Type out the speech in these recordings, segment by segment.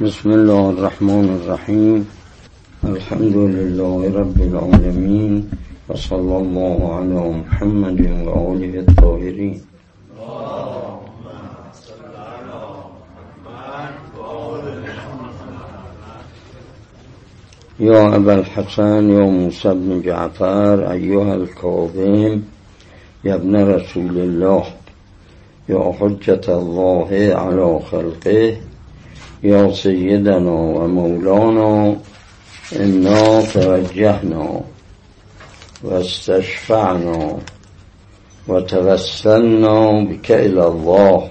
بسم الله الرحمن الرحیم الحمد لله رب العالمين وصلى الله على محمد وآله الطاهرين. يا أبا الحسن يا موسى بن جعفر أيها الكاظم يا ابن رسول الله يا حجة الله على خلقه يا سيدنا ومولانا إنا توجهنا واستشفعنا وتوسلنا بك إلى الله.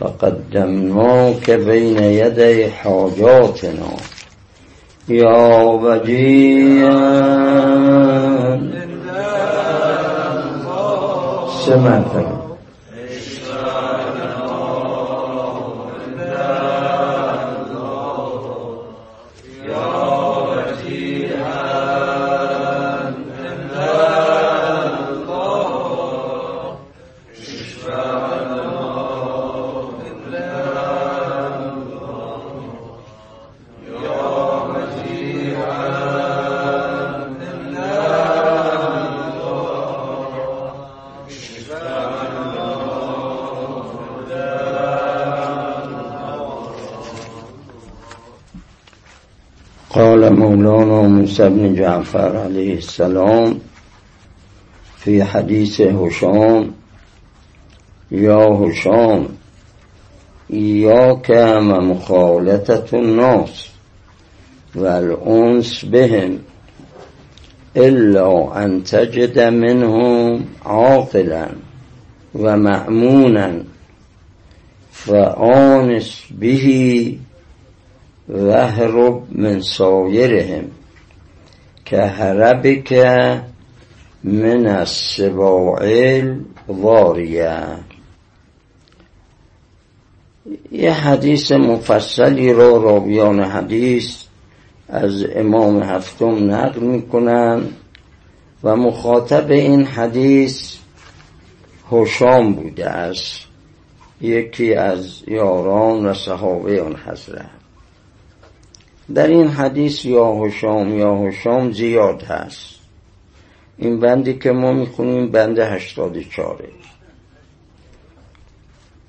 فقدمناك بين يدي حاجاتنا. يا وجيا سمعتك. مولانا موسى بن جعفر عليه السلام في حديث هشام يا هشام إياك ومخالطة الناس والأنس بهم إلا أن تجد منهم عاقلا ومأمونا فآنس به وهرب من سایرهم که هربک من السباع واریه. یه حدیث مفصلی رو راویان حدیث از امام هفتم نقل می‌کنن و مخاطب این حدیث هشام بوده است یکی از یاران و صحابه آن حضرت. در این حدیث یا هشام یا هشام زیاد هست. این بندی که ما می‌خونیم بند هشتاد چاره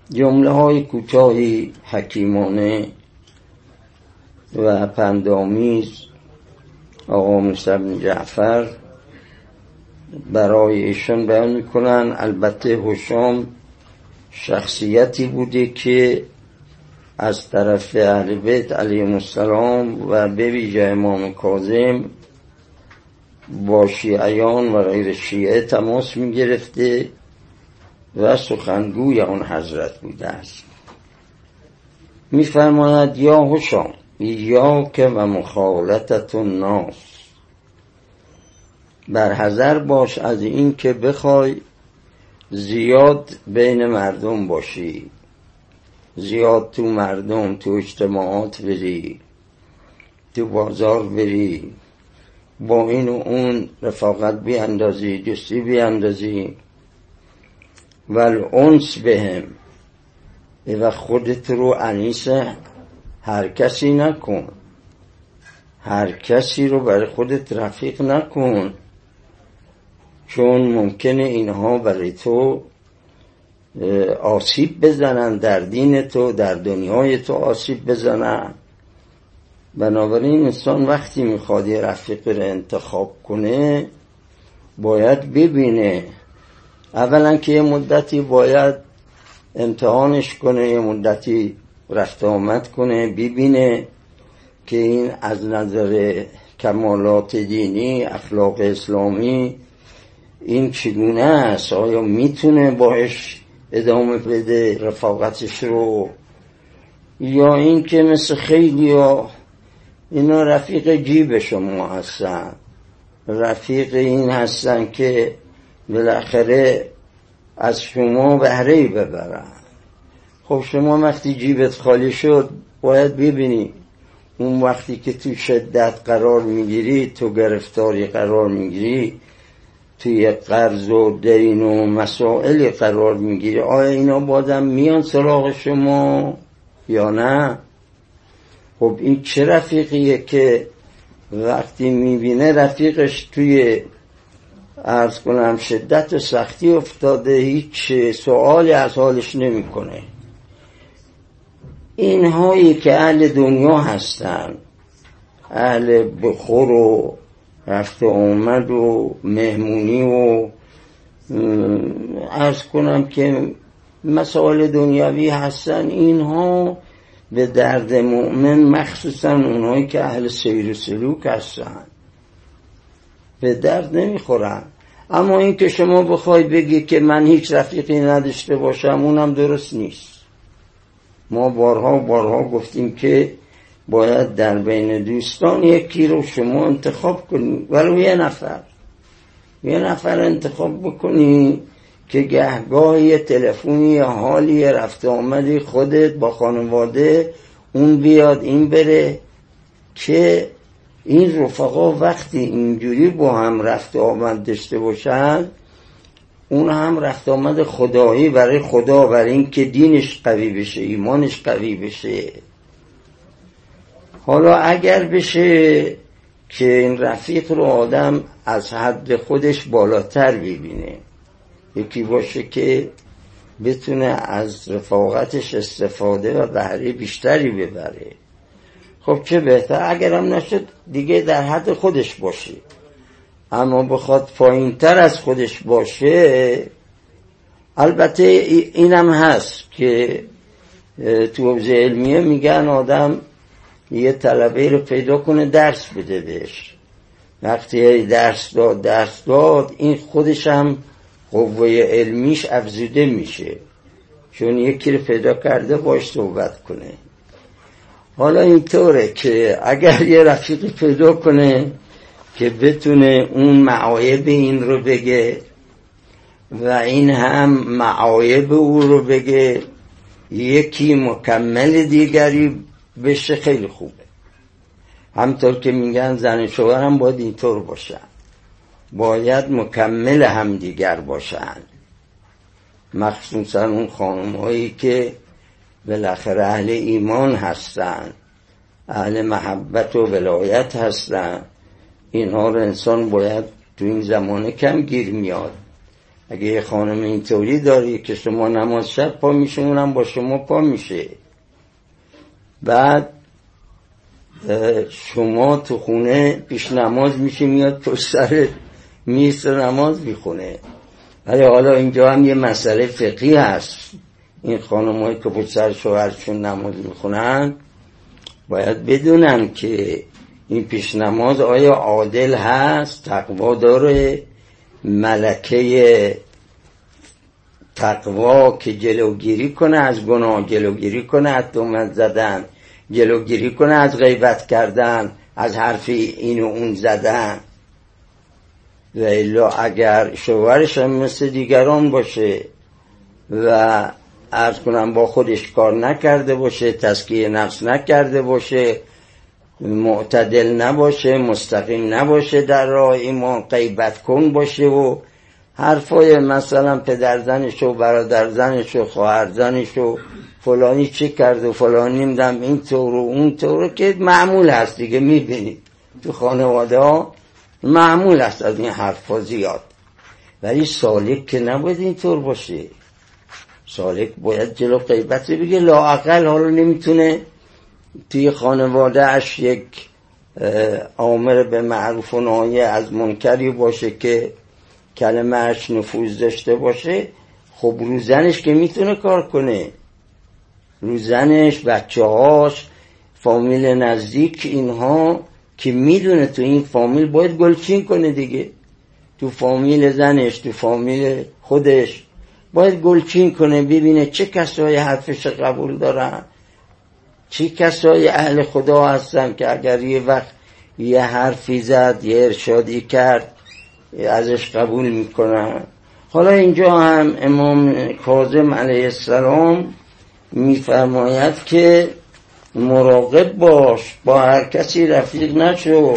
جمله های کوتاهی حکیمانه و پندامیز آقا موسی جعفر برای ایشان بیان می‌کنن. البته هشام شخصیتی بوده که از طرف اهل بیت علیهم السلام و به ویژه امام کاظم با شیعیان و غیر شیعه تماس می گرفته و سخنگوی آن حضرت بوده است. میفرماید یا هشام یا که و مخالطت الناس. بر حذر باش از این که بخوای زیاد بین مردم باشی. زیاد تو مردم تو اجتماعات بری تو بازار بری با این و اون رفاقت بیاندازی دوستی بیاندازی. و الانس بهم. و خودت رو انیس هر کسی نکن. هر کسی رو برای خودت رفیق نکن. چون ممکنه اینها برای تو آسیب بزنن در دین تو در دنیای تو آسیب بزنن. بنابراین انسان وقتی می‌خواد یه رفیق رو انتخاب کنه باید ببینه. اولا که یه مدتی باید امتحانش کنه یه مدتی رفت آمد کنه ببینه که این از نظر کمالات دینی اخلاق اسلامی این چگونه است؟ آیا می‌تونه باش ادامه بده رفاقتش رو. یا این که مثل خیلی ها اینا رفیق جیب شما هستن. رفیق این هستن که بالاخره از شما بهره ببرن. خب شما وقتی جیبت خالی شد باید ببینی اون وقتی که تو شدت قرار می‌گیری تو گرفتاری قرار می‌گیری توی قرض و دین و مسائلی قرار می‌گیری آیا اینا بازم میان سراغ شما یا نه؟ خب این چه رفیقیه که وقتی می‌بینه رفیقش توی ارز کنم شدت و سختی افتاده هیچ سوالی از حالش نمی‌کنه. اینهایی که اهل دنیا هستن اهل بخور و رفت اومد و مهمونی و ارز کنم که مسائل دنیاوی هستن اینها به درد مؤمن مخصوصا اونهایی که اهل سیر و سلوک هستن. به درد نمی‌خورن. اما این که شما بخوای بگی که من هیچ رفیقی نداشته باشم اونم درست نیست. ما بارها بارها گفتیم که باید در بین دوستان یکی رو شما انتخاب کنی. ولو یه نفر. یه نفر انتخاب بکنی که گهگاه یه تلفنی حالی رفته آمدی خودت با خانواده اون بیاد این بره که این رفقا وقتی اینجوری با هم رفت آمد داشته باشن اون هم رفت آمد خدایی برای خدا برای اینکه دینش قوی بشه ایمانش قوی بشه. حالا اگر بشه که این رفیق رو آدم از حد خودش بالاتر ببینه یکی باشه که بتونه از رفاقتش استفاده و بهره بیشتری ببره. خب چه بهتر؟ اگرم نشد دیگه در حد خودش باشه. اما بخواد پایین تر از خودش باشه البته اینم هست که تو حوزه علمیه میگن آدم یه طلبه رو پیدا کنه درس بده بهش. وقتی درس داد درس داد این خودش هم قوه علمیش افزوده میشه. چون یکی رو پیدا کرده باش صحبت کنه. حالا اینطوره که اگر یه رفیقی پیدا کنه که بتونه اون معایب این رو بگه و این هم معایب او رو بگه یکی مکمل دیگری بشه خیلی خوبه. همطور که میگن زن شوهر هم باید اینطور باشن. باید مکمل همدیگر باشن. مخصوصا اون خانم هایی که بالاخره اهل ایمان هستن اهل محبت و ولایت هستن. اینها رو انسان باید تو این زمانه کم گیر میاد. اگه یه خانم اینطوری داری که شما نماز شب پا میشه اونم با شما پا میشه. بعد شما تو خونه پیش نماز میشه میاد پشت سر میست نماز می‌خونه. ولی حالا اینجا هم یه مسئله فقی هست. این خانم های که پشت سر شوهرشون نماز می‌خونن باید بدونن که این پیش نماز آیا عادل هست تقوا داره ملکه تقوا که جلوگیری کنه از گناه جلوگیری کنه از زدن. جلوگیری کنه از غیبت کردن از حرفی این و اون زدن. و الا اگر شوهرش هم مثل دیگران باشه و ارز کنم با خودش کار نکرده باشه تسکیه نفس نکرده باشه معتدل نباشه مستقیم نباشه در راه ایمان غیبت کن باشه و حرفای مثلا پدر زنش و برادر زنش و خواهر زنش و فلانی چی کرد و فلانی میدم این طور و اون طور که معمول هست دیگه می‌بینید. تو خانواده ها معمول هست از این حرفا زیاد. ولی سالک که نباید اینطور باشه. سالک باید جلو غیبت بگه لاعقل حالا نمی‌تونه توی خانواده اش یک آمر به معروف و نایه از منکری باشه که کلمه اش نفوذ داشته باشه خب رو زنش که می‌تونه کار کنه. رو زنش بچه هاش فامیل نزدیک اینها که می‌دونه تو این فامیل باید گلچین کنه دیگه. تو فامیل زنش تو فامیل خودش باید گلچین کنه ببینه چه کسایی حرفش قبول دارن. چه کسای اهل خدا هستن که اگر یه وقت یه حرفی زد یه ارشادی کرد ازش قبول می‌کنن. حالا اینجا هم امام کاظم علیه السلام میفرماید که مراقب باش با هر کسی رفیق نشو.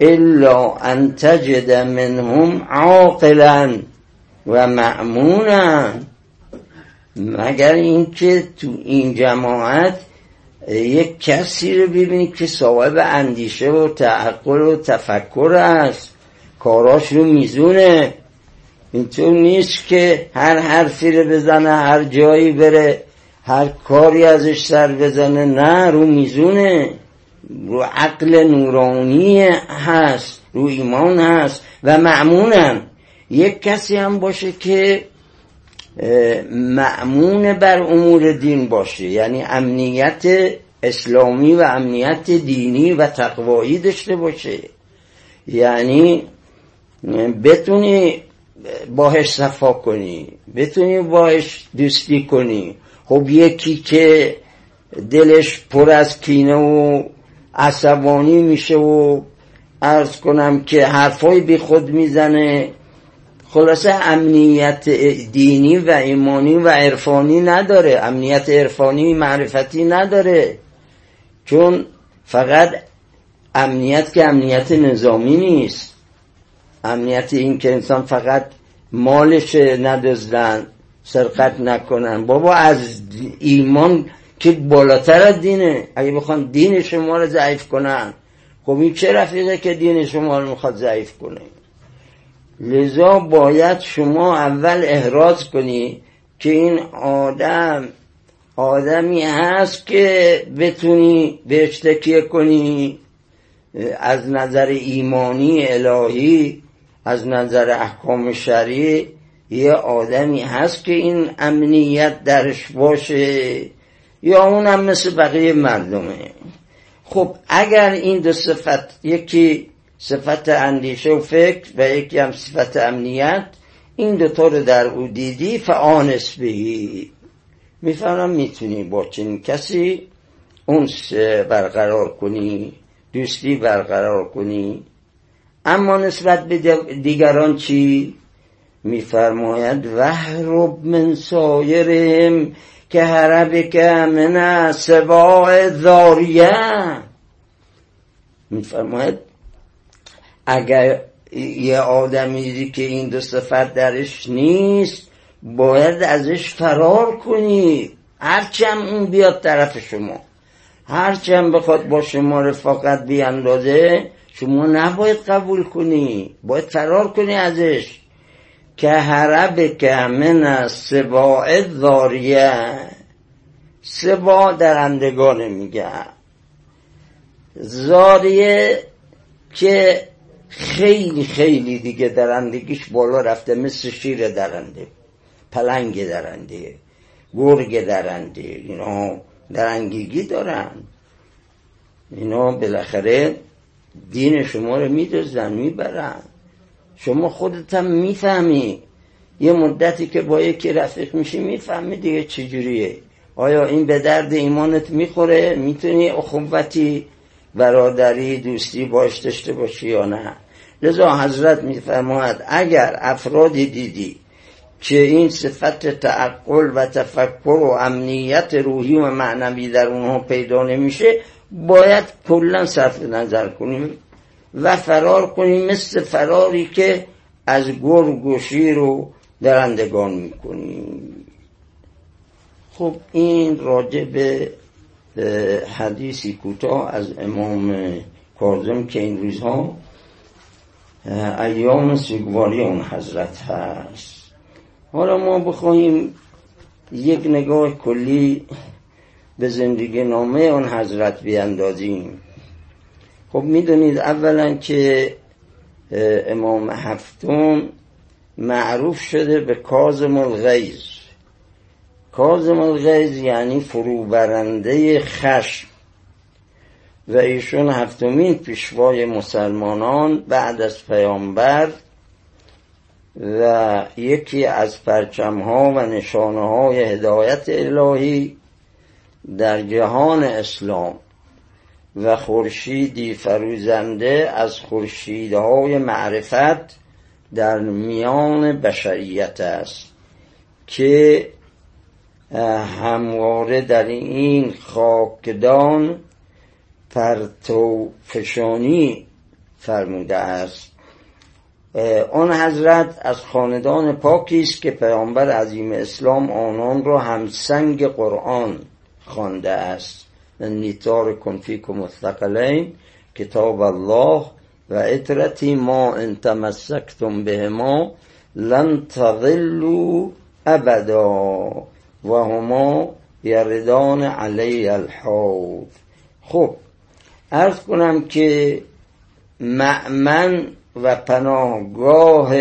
الا ان تجد منهم عاقلا و معمونا مگر اینکه تو این جماعت یک کسی رو ببینید که صاحب اندیشه و تعقل و تفکر است کاراش رو میزونه. اینطور نیست که هر حرفی رو بزنه هر جایی بره. هر کاری ازش سر بزنه نه رو میزونه رو عقل نورانی هست رو ایمان هست و معمونم یک کسی هم باشه که معمون بر امور دین باشه یعنی امنیت اسلامی و امنیت دینی و تقوایی داشته باشه. یعنی بتونی باهش صفا کنی بتونی باهش دوستی کنی. خب یکی که دلش پر از کینه و عصبانی میشه و ارز کنم که حرفای بی خود می‌زنه خلاصه امنیت دینی و ایمانی و عرفانی نداره امنیت عرفانی معرفتی نداره چون فقط امنیت که امنیت نظامی نیست امنیت این که انسان فقط مالش ندزدن. سرقت نکنن. بابا از ایمان که بالاتر از دینه. اگه بخوان دین شما رو ضعیف کنن. خب این چه رفیقه که دین شما رو می‌خواد ضعیف کنه؟ لذا باید شما اول احراز کنی که این آدم آدمی هست که بتونی بهش تکیه کنی. از نظر ایمانی الهی از نظر احکام شرعی یه آدمی هست که این امنیت درش باشه یا اونم مثل بقیه مردمه. خب اگر این دو صفت یکی صفت اندیشه و فکر و یکی هم صفت امنیت این دوتا رو در او دیدی فعانس بهی می‌فهمم می‌تونی با چنین کسی اونس برقرار کنی دوستی برقرار کنی. اما نسبت به دیگران چی؟ میفرماید وهرب من سایرهم که هربک من سباع ذاریه. میفرماید اگر یه آدمی که این دو صفت درش نیست باید ازش فرار کنی. هرچم اون بیاد طرف شما. هرچم بخواد با شما رفاقت بیاندازه شما نباید قبول کنی. باید فرار کنی ازش. که هرب که من از سباع ذاریه سبا درندگانه میگه. زاریه که خیلی خیلی دیگه درندگیش بالا رفته مثل شیر درنده پلنگ درنده گرگ درنده اینا درنگیگی دارن. اینا بالاخره دین شما رو میدوزن می‌برن. شما خودت هم می‌فهمی. یه مدتی که با یکی رفیق میشی می‌فهمی دیگه چجوریه. آیا این به درد ایمانت می‌خوره؟ می‌تونی اخوتی برادری دوستی باش داشته باشی یا نه؟ لذا حضرت میفرماید اگر افرادی دیدی که این صفت تعقل و تفکر و امنیت روحی و معنوی در اونها پیدا نمیشه باید کلا صرف نظر کنیم و فرار کنیم مثل فراری که از گرگ و شیر و درندگان می‌کنیم. خب این راجع به حدیثی کوتاه از امام کاظم که این روزها ایام سوگواری اون حضرت هست. حالا ما بخواهیم یک نگاه کلی به زندگی نامه اون حضرت بیاندازیم. خب می‌دونید اولا که امام هفتم معروف شده به کازم الغیز کازم الغیز یعنی فروبرنده خشم. و ایشون هفتمین پیشوای مسلمانان بعد از پیامبر و یکی از پرچمها و نشانه های هدایت الهی در جهان اسلام. و خورشیدی فروزنده از خورشیدهای معرفت در میان بشریت است که همواره در این خاکدان پرتو فشانی فرموده است. آن حضرت از خاندان پاکی است که پیامبر عظیم اسلام آنان را همسنگ قرآن خوانده است. نیتار کنفیک و مستقلین کتاب الله و اطرتی ما ان تمسکتم به ما لن تضلوا ابدا و هما یردان علی الحوض. خب ارز کنم که معمن و پناهگاه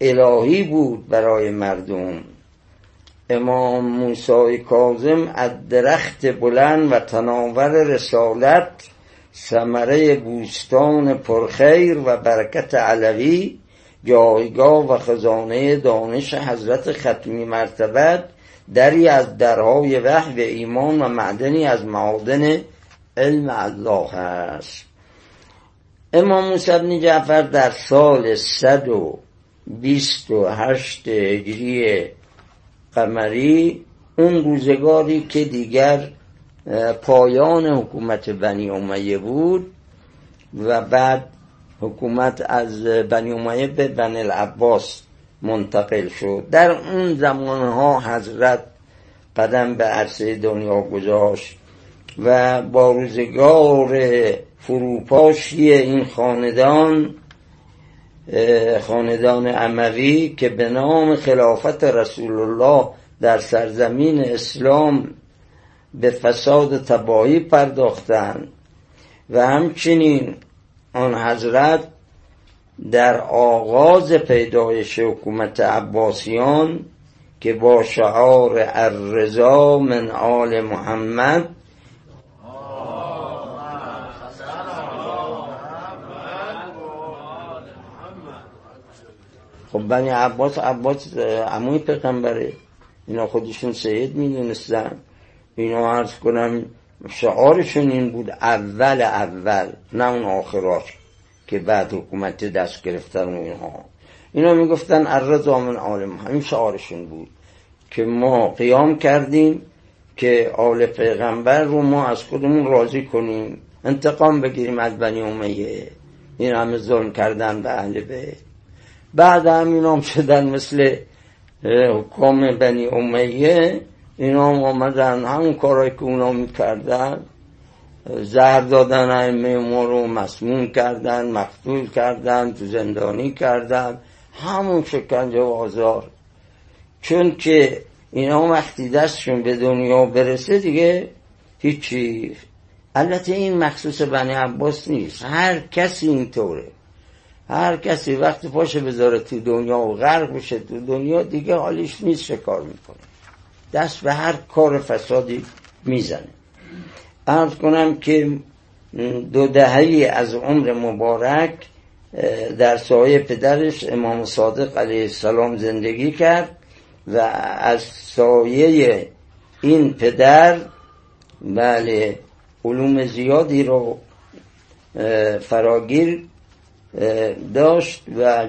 الهی بود برای مردم. امام موسی کاظم از درخت بلند و تناور رسالت ثمره بوستان پرخیر و برکت علوی جایگاه و خزانه دانش حضرت ختمی مرتبت دری از درهای وحی و ایمان و معدنی از معادن علم الله است. امام موسی بن جعفر در سال صد و بیست و هشت هجری قمری اون روزگاری که دیگر پایان حکومت بنی امیه بود و بعد حکومت از بنی امیه به بنی العباس منتقل شد. در اون زمانها حضرت قدم به عرصه دنیا گذاشت و با روزگار فروپاشی این خاندان خاندان عموی که به نام خلافت رسول الله در سرزمین اسلام به فساد تباهی پرداختند و همچنین آن حضرت در آغاز پیدایش حکومت عباسیان که با شعار الرضا من آل محمد خب بنی عباس عباس عموی پیغمبره. اینا خودشون سید می‌دونستن. اینا عرض کنم شعارشون این بود اول اول نه اون آخراش که بعد حکومت دست گرفتن و اینها. اینا می‌گفتن الرضا من عالم همین شعارشون بود که ما قیام کردیم که آل پیغمبر رو ما از خودمون راضی کنیم. انتقام بگیریم از بنی امیه. این همه ظلم کردن به اهل بیت. بعد هم اینا شدن مثل حکام بنی امیه اینا هم آمدن همون کارهایی که اونا می‌کردن زهر دادن ائمه ما رو مسموم کردن مقتول کردن تو زندانی کردن همون شکنجه و آزار. چون که اینا وقتی دستشون به دنیا برسه دیگه هیچی. البته این مخصوص بنی عباس نیست. هر کسی اینطوره. هر کسی وقتی پاشه بذاره تو دنیا و غرق بشه تو دنیا دیگه حالیش نیست شکار می‌کنه. دست به هر کار فسادی می‌زنه. ارز کنم که دو دههی از عمر مبارک در سایه پدرش امام صادق علیه السلام زندگی کرد و از سایه این پدر بله علوم زیادی رو فراگیر داشت و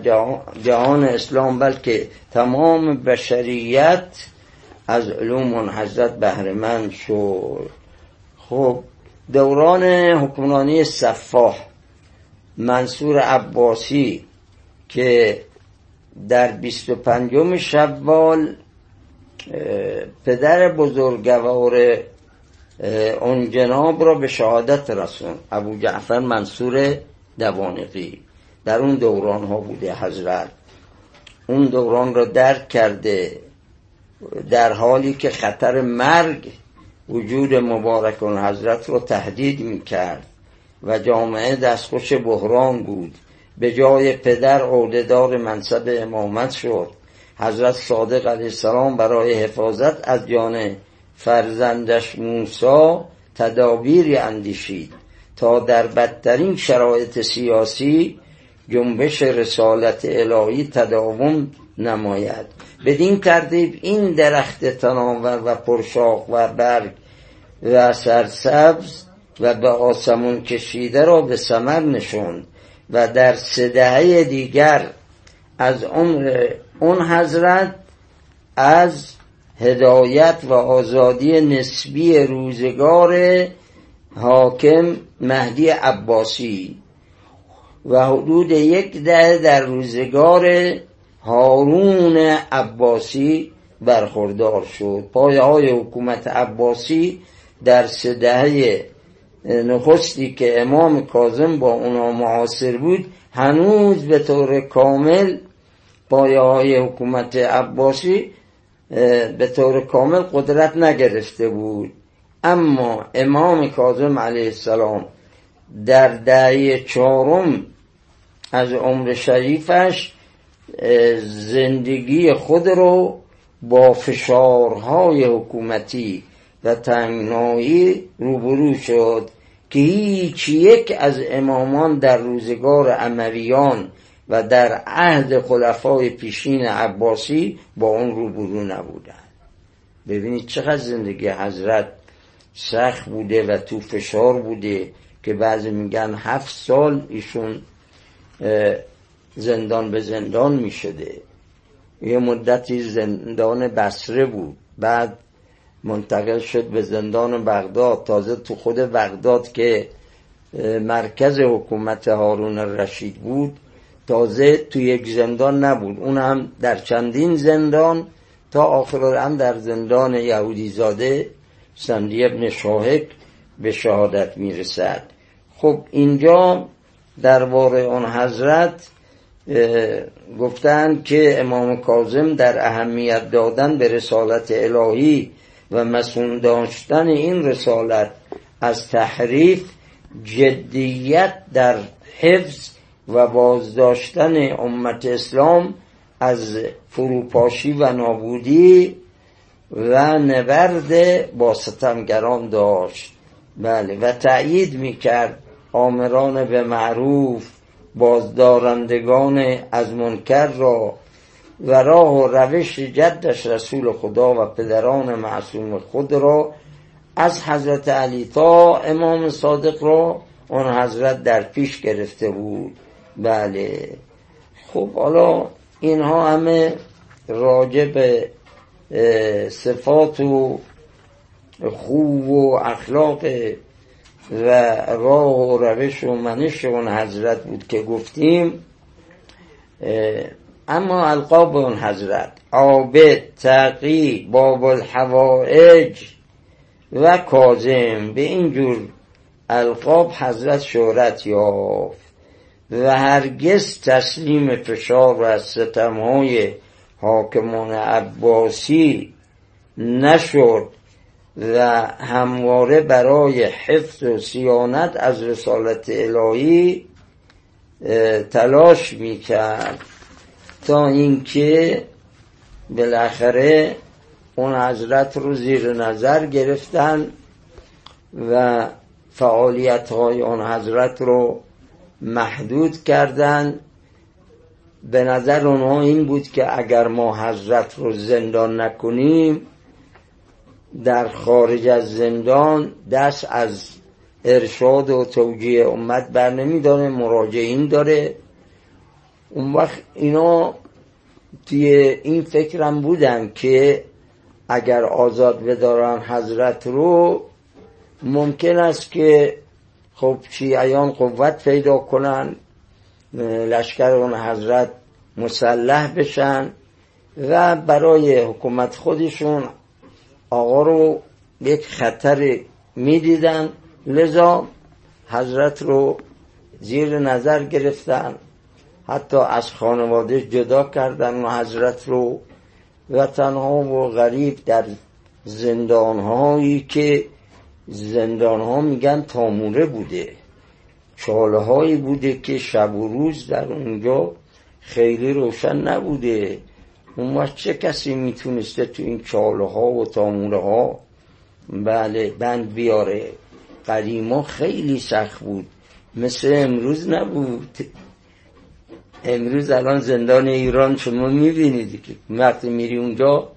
جهان اسلام بلکه تمام بشریت از علوم حضرت بهرمند شد. خب دوران حکمرانی صفاح منصور عباسی که در بیست و پنجم شوال پدر بزرگوار اون جناب را به شهادت رسون ابو جعفر منصور دوانقی. در اون دوران ها بوده حضرت. اون دوران را درک کرده در حالی که خطر مرگ وجود مبارک اون حضرت رو تهدید می کرد و جامعه دستخوش بحران بود. به جای پدر عهدهدار منصب امامت شد. حضرت صادق علیه السلام برای حفاظت از جان فرزندش موسا تدابیری اندیشید تا در بدترین شرایط سیاسی جنبش رسالت الهی تداوم نماید. بدین ترتیب این درخت تناور و پرشاق و برگ و سرسبز و به آسمون کشیده را به سمر نشوند و در سدهه دیگر از عمر اون حضرت از هدایت و آزادی نسبی روزگار حاکم مهدی عباسی و حدود یک ده در روزگار هارون عباسی برخوردار شد. پایه های حکومت عباسی در سدهه نخستی که امام کاظم با اونا معاصر بود هنوز به طور کامل پایه های حکومت عباسی به طور کامل قدرت نگرفته بود. اما امام کاظم علیه السلام در دهه چهارم از عمر شریفش زندگی خود رو با فشارهای حکومتی و تنگنایی روبرو شد که هیچ یک از امامان در روزگار امویان و در عهد خلفای پیشین عباسی با اون روبرو نبودن. ببینید چقدر زندگی حضرت سخت بوده و تو فشار بوده که بعضی میگن هفت سال ایشون زندان به زندان می‌شده یه مدتی زندان بسره بود. بعد منتقل شد به زندان بغداد. تازه تو خود بغداد که مرکز حکومت هارون رشید بود. تازه تو یک زندان نبود. اون هم در چندین زندان تا آخر هم در زندان یهودی زاده سندی ابن شاهک به شهادت می‌رسد. خب اینجا درباره آن حضرت گفتند که امام کاظم در اهمیت دادن به رسالت الهی و مسئول داشتن این رسالت از تحریف جدیت در حفظ و بازداشتن امت اسلام از فروپاشی و نابودی و نبرد با ستمگران داشت. بله و تأیید می‌کرد آمران به معروف بازدارندگان از منکر را و راه و روش جدش رسول خدا و پدران معصوم خود را از حضرت علی تا امام صادق را آن حضرت در پیش گرفته بود. بله. خب حالا اینها همه راجع به صفات و خوب و اخلاق و راه و روش و منش اون حضرت بود که گفتیم اما القاب اون حضرت عابد تقی باب الحوائج و کازم به اینجور القاب حضرت شهرت یافت و هرگز تسلیم فشار و ستمهای حاکمان عباسی نشد. و همواره برای حفظ و سیانت از رسالت الهی تلاش می‌کرد تا اینکه بالاخره اون حضرت رو زیر نظر گرفتن و فعالیت های اون حضرت رو محدود کردن. به نظر اونها این بود که اگر ما حضرت رو زندان نکنیم در خارج از زندان دست از ارشاد و توجیه امت بر نمیداره مراجعین داره. اون وقت اینا توی این فکرم بودن که اگر آزاد بدارن حضرت رو ممکن است که خب شیعیان قوت پیدا کنن لشکر اون حضرت مسلح بشن و برای حکومت خودشون آقا رو یک خطر می‌دیدن لذا حضرت رو زیر نظر گرفتن. حتی از خانواده جدا کردن و حضرت رو و تنها و غریب در زندان هایی که زندان ها میگن تاموره بوده. چاله هایی بوده که شب و روز در اونجا خیلی روشن نبوده. اون وقت چه کسی می‌تونسته تو این چاله ها و تاموره ها بله بند بیاره. قدیما خیلی سخت بود. مثل امروز نبود. امروز الان زندان ایران شما می‌بینید که وقتی میری اونجا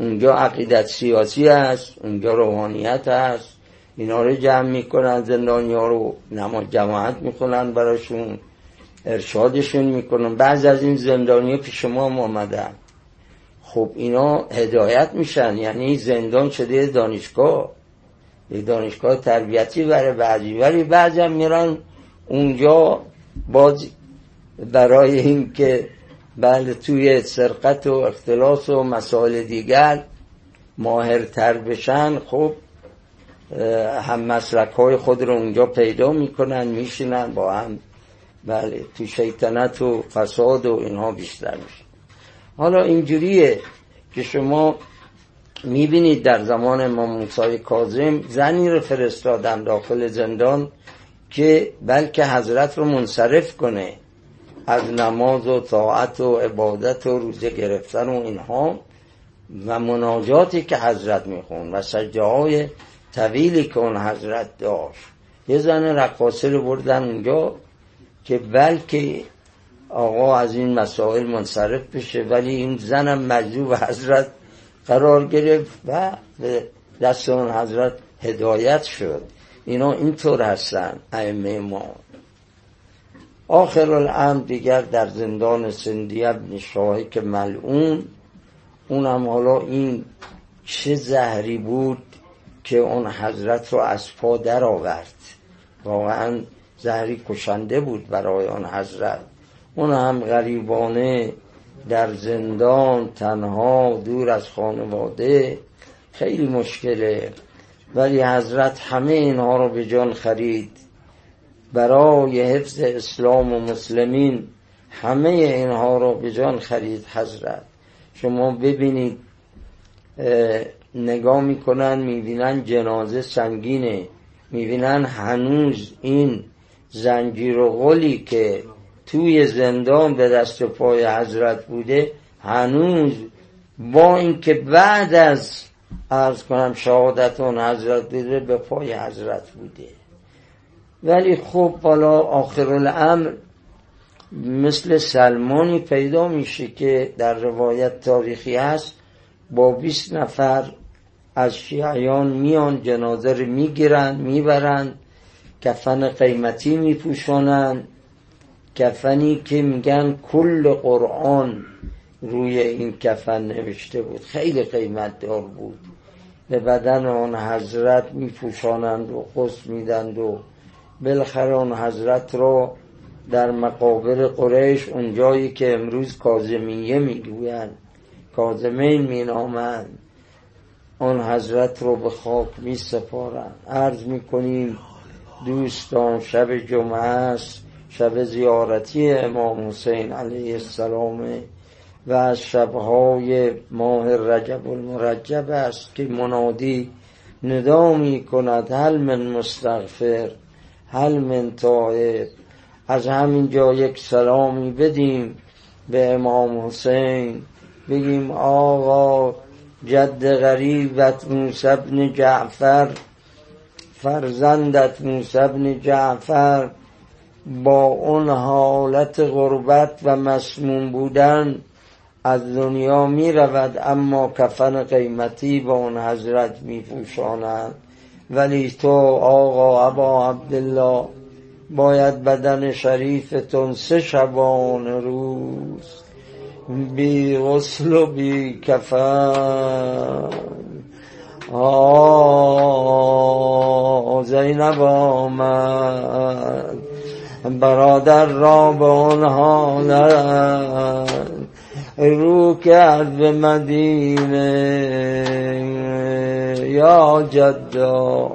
اونجا عقیدت سیاسی هست اونجا روحانیت هست. اینا رو جمع می‌کنن زندانی ها رو نماز جماعت می‌کنن براشون ارشادشون می‌کنن. بعض از این زندانی پیش ما هم آمدن. خب اینا هدایت میشن. یعنی زندان شده دانشگاه. یک دانشگاه تربیتی برای بعضی. ولی بعضی هم میرن اونجا باز برای اینکه بله توی سرقت و اختلاس و مسائل دیگر ماهرتر بشن خب هم مسلک های خود رو اونجا پیدا می‌کنن میشینن با هم. بله تو شیطنت و فساد و اینها بیشتر میشه. حالا اینجوریه که شما می‌بینید در زمان امام موسی کاظم زنی رو فرستادن داخل زندان که بلکه حضرت رو منصرف کنه از نماز و طاعت و عبادت و روزه گرفتن و اینها و مناجاتی که حضرت میخون و سجده های طویلی که اون حضرت داشت. یه زن رقاصه رو بردن اونجا که بلکه آقا از این مسائل منصرف بشه ولی این زنم مجذوب حضرت قرار گرفت و به دست اون حضرت هدایت شد. اینا اینطور هستن ائمه ما. آخر الامر دیگر در زندان سندی ابن که ملعون اونم حالا این چه زهری بود که اون حضرت رو از پا در آورد واقعا زهری کشنده بود برای آن حضرت. اون هم غریبانه در زندان تنها دور از خانواده خیلی مشکله. ولی حضرت همه اینها رو به جان خرید. برای حفظ اسلام و مسلمین همه اینها رو به جان خرید حضرت. شما ببینید نگاه می‌کنن می‌بینن جنازه سنگینه. می‌بینن هنوز این زنجیر و غلی که توی زندان به دست پای حضرت بوده هنوز با اینکه بعد از ارز کنم شهادت اون حضرت بوده به پای حضرت بوده. ولی خب حالا آخر الامر مثل سلمانی پیدا میشه که در روایت تاریخی هست با 20 نفر از شیعیان میان جنازه رو می‌گیرن می‌برن کفن قیمتی میپوشانن. کفنی که میگن کل قرآن روی این کفن نوشته بود. خیلی قیمت دار بود. به بدن آن حضرت میپوشانند و قص میدند و بالاخره آن حضرت را در مقابر قریش اونجایی که امروز کازمیه می‌گویند کازمین مینامند آن حضرت رو به خاک می سپارن عرض می دوستان شب جمعه است. شب زیارتی امام حسین علیه السلام و از شبهای ماه رجب المرجب است که منادی ندا می کند هل من مستغفر هل من تائب از همین جا یک سلامی بدیم به امام حسین. بگیم آقا جد غریبت موسی بن جعفر فرزندت موسی بن جعفر. با اون حالت غربت و مسموم بودن از دنیا می رود اما کفن قیمتی با اون حضرت می پوشاند ولی تو آقا ابا عبدالله باید بدن شریفتون سه شبان روز. بی غسل و بی کفن. آه زینب آمد. برادر را به اون حالت رو کرد به مدینه. یا جدا.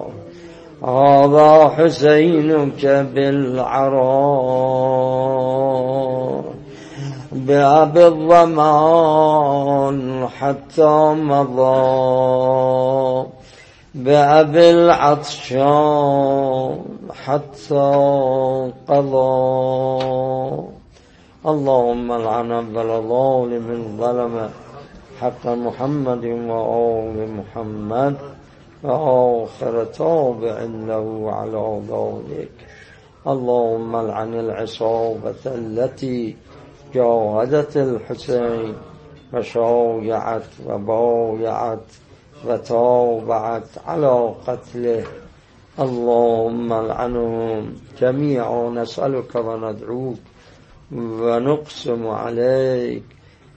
هذا حسینک بالعراء بأب الضمان حتى مضى بأب العطشان حتى قضى اللهم لعن الظالم ظلم حق محمد وآل محمد. وآخر تابع له على ذلك اللهم لعن العصابة التي جاهدت الحسين وشايعت وبايعت وتابعت على قتله. اللهم لعنهم جميعا نسألك وندعوك ونقسم عليك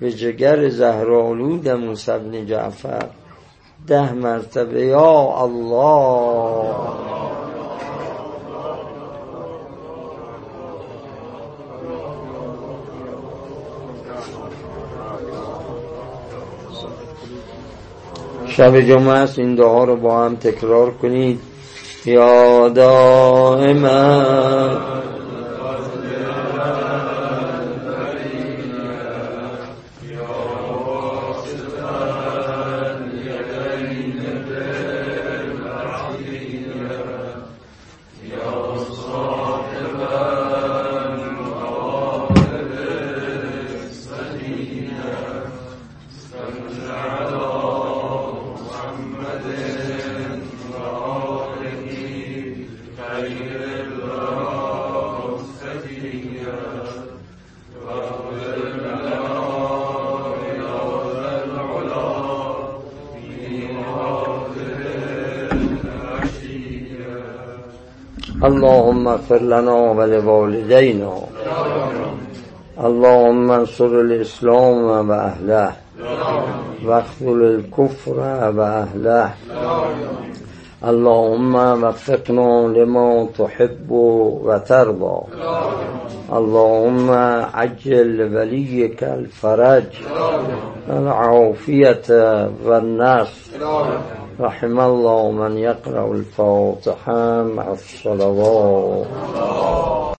بجگر زهرالود موسى بن جعفر. ده مرتبه یا الله. شب جمعه است این دعا رو با هم تکرار کنید. یا دائما اللهم اغفر لنا ولوالدينا. اللهم انصر الإسلام وأهله. واخذل الكفر وأهله. اللهم وفقنا لما تحب وترضى. اللهم عجل وليك الفرج. العافية والنصر رحم الله من يقرأ الفاتحة مع الصلوات.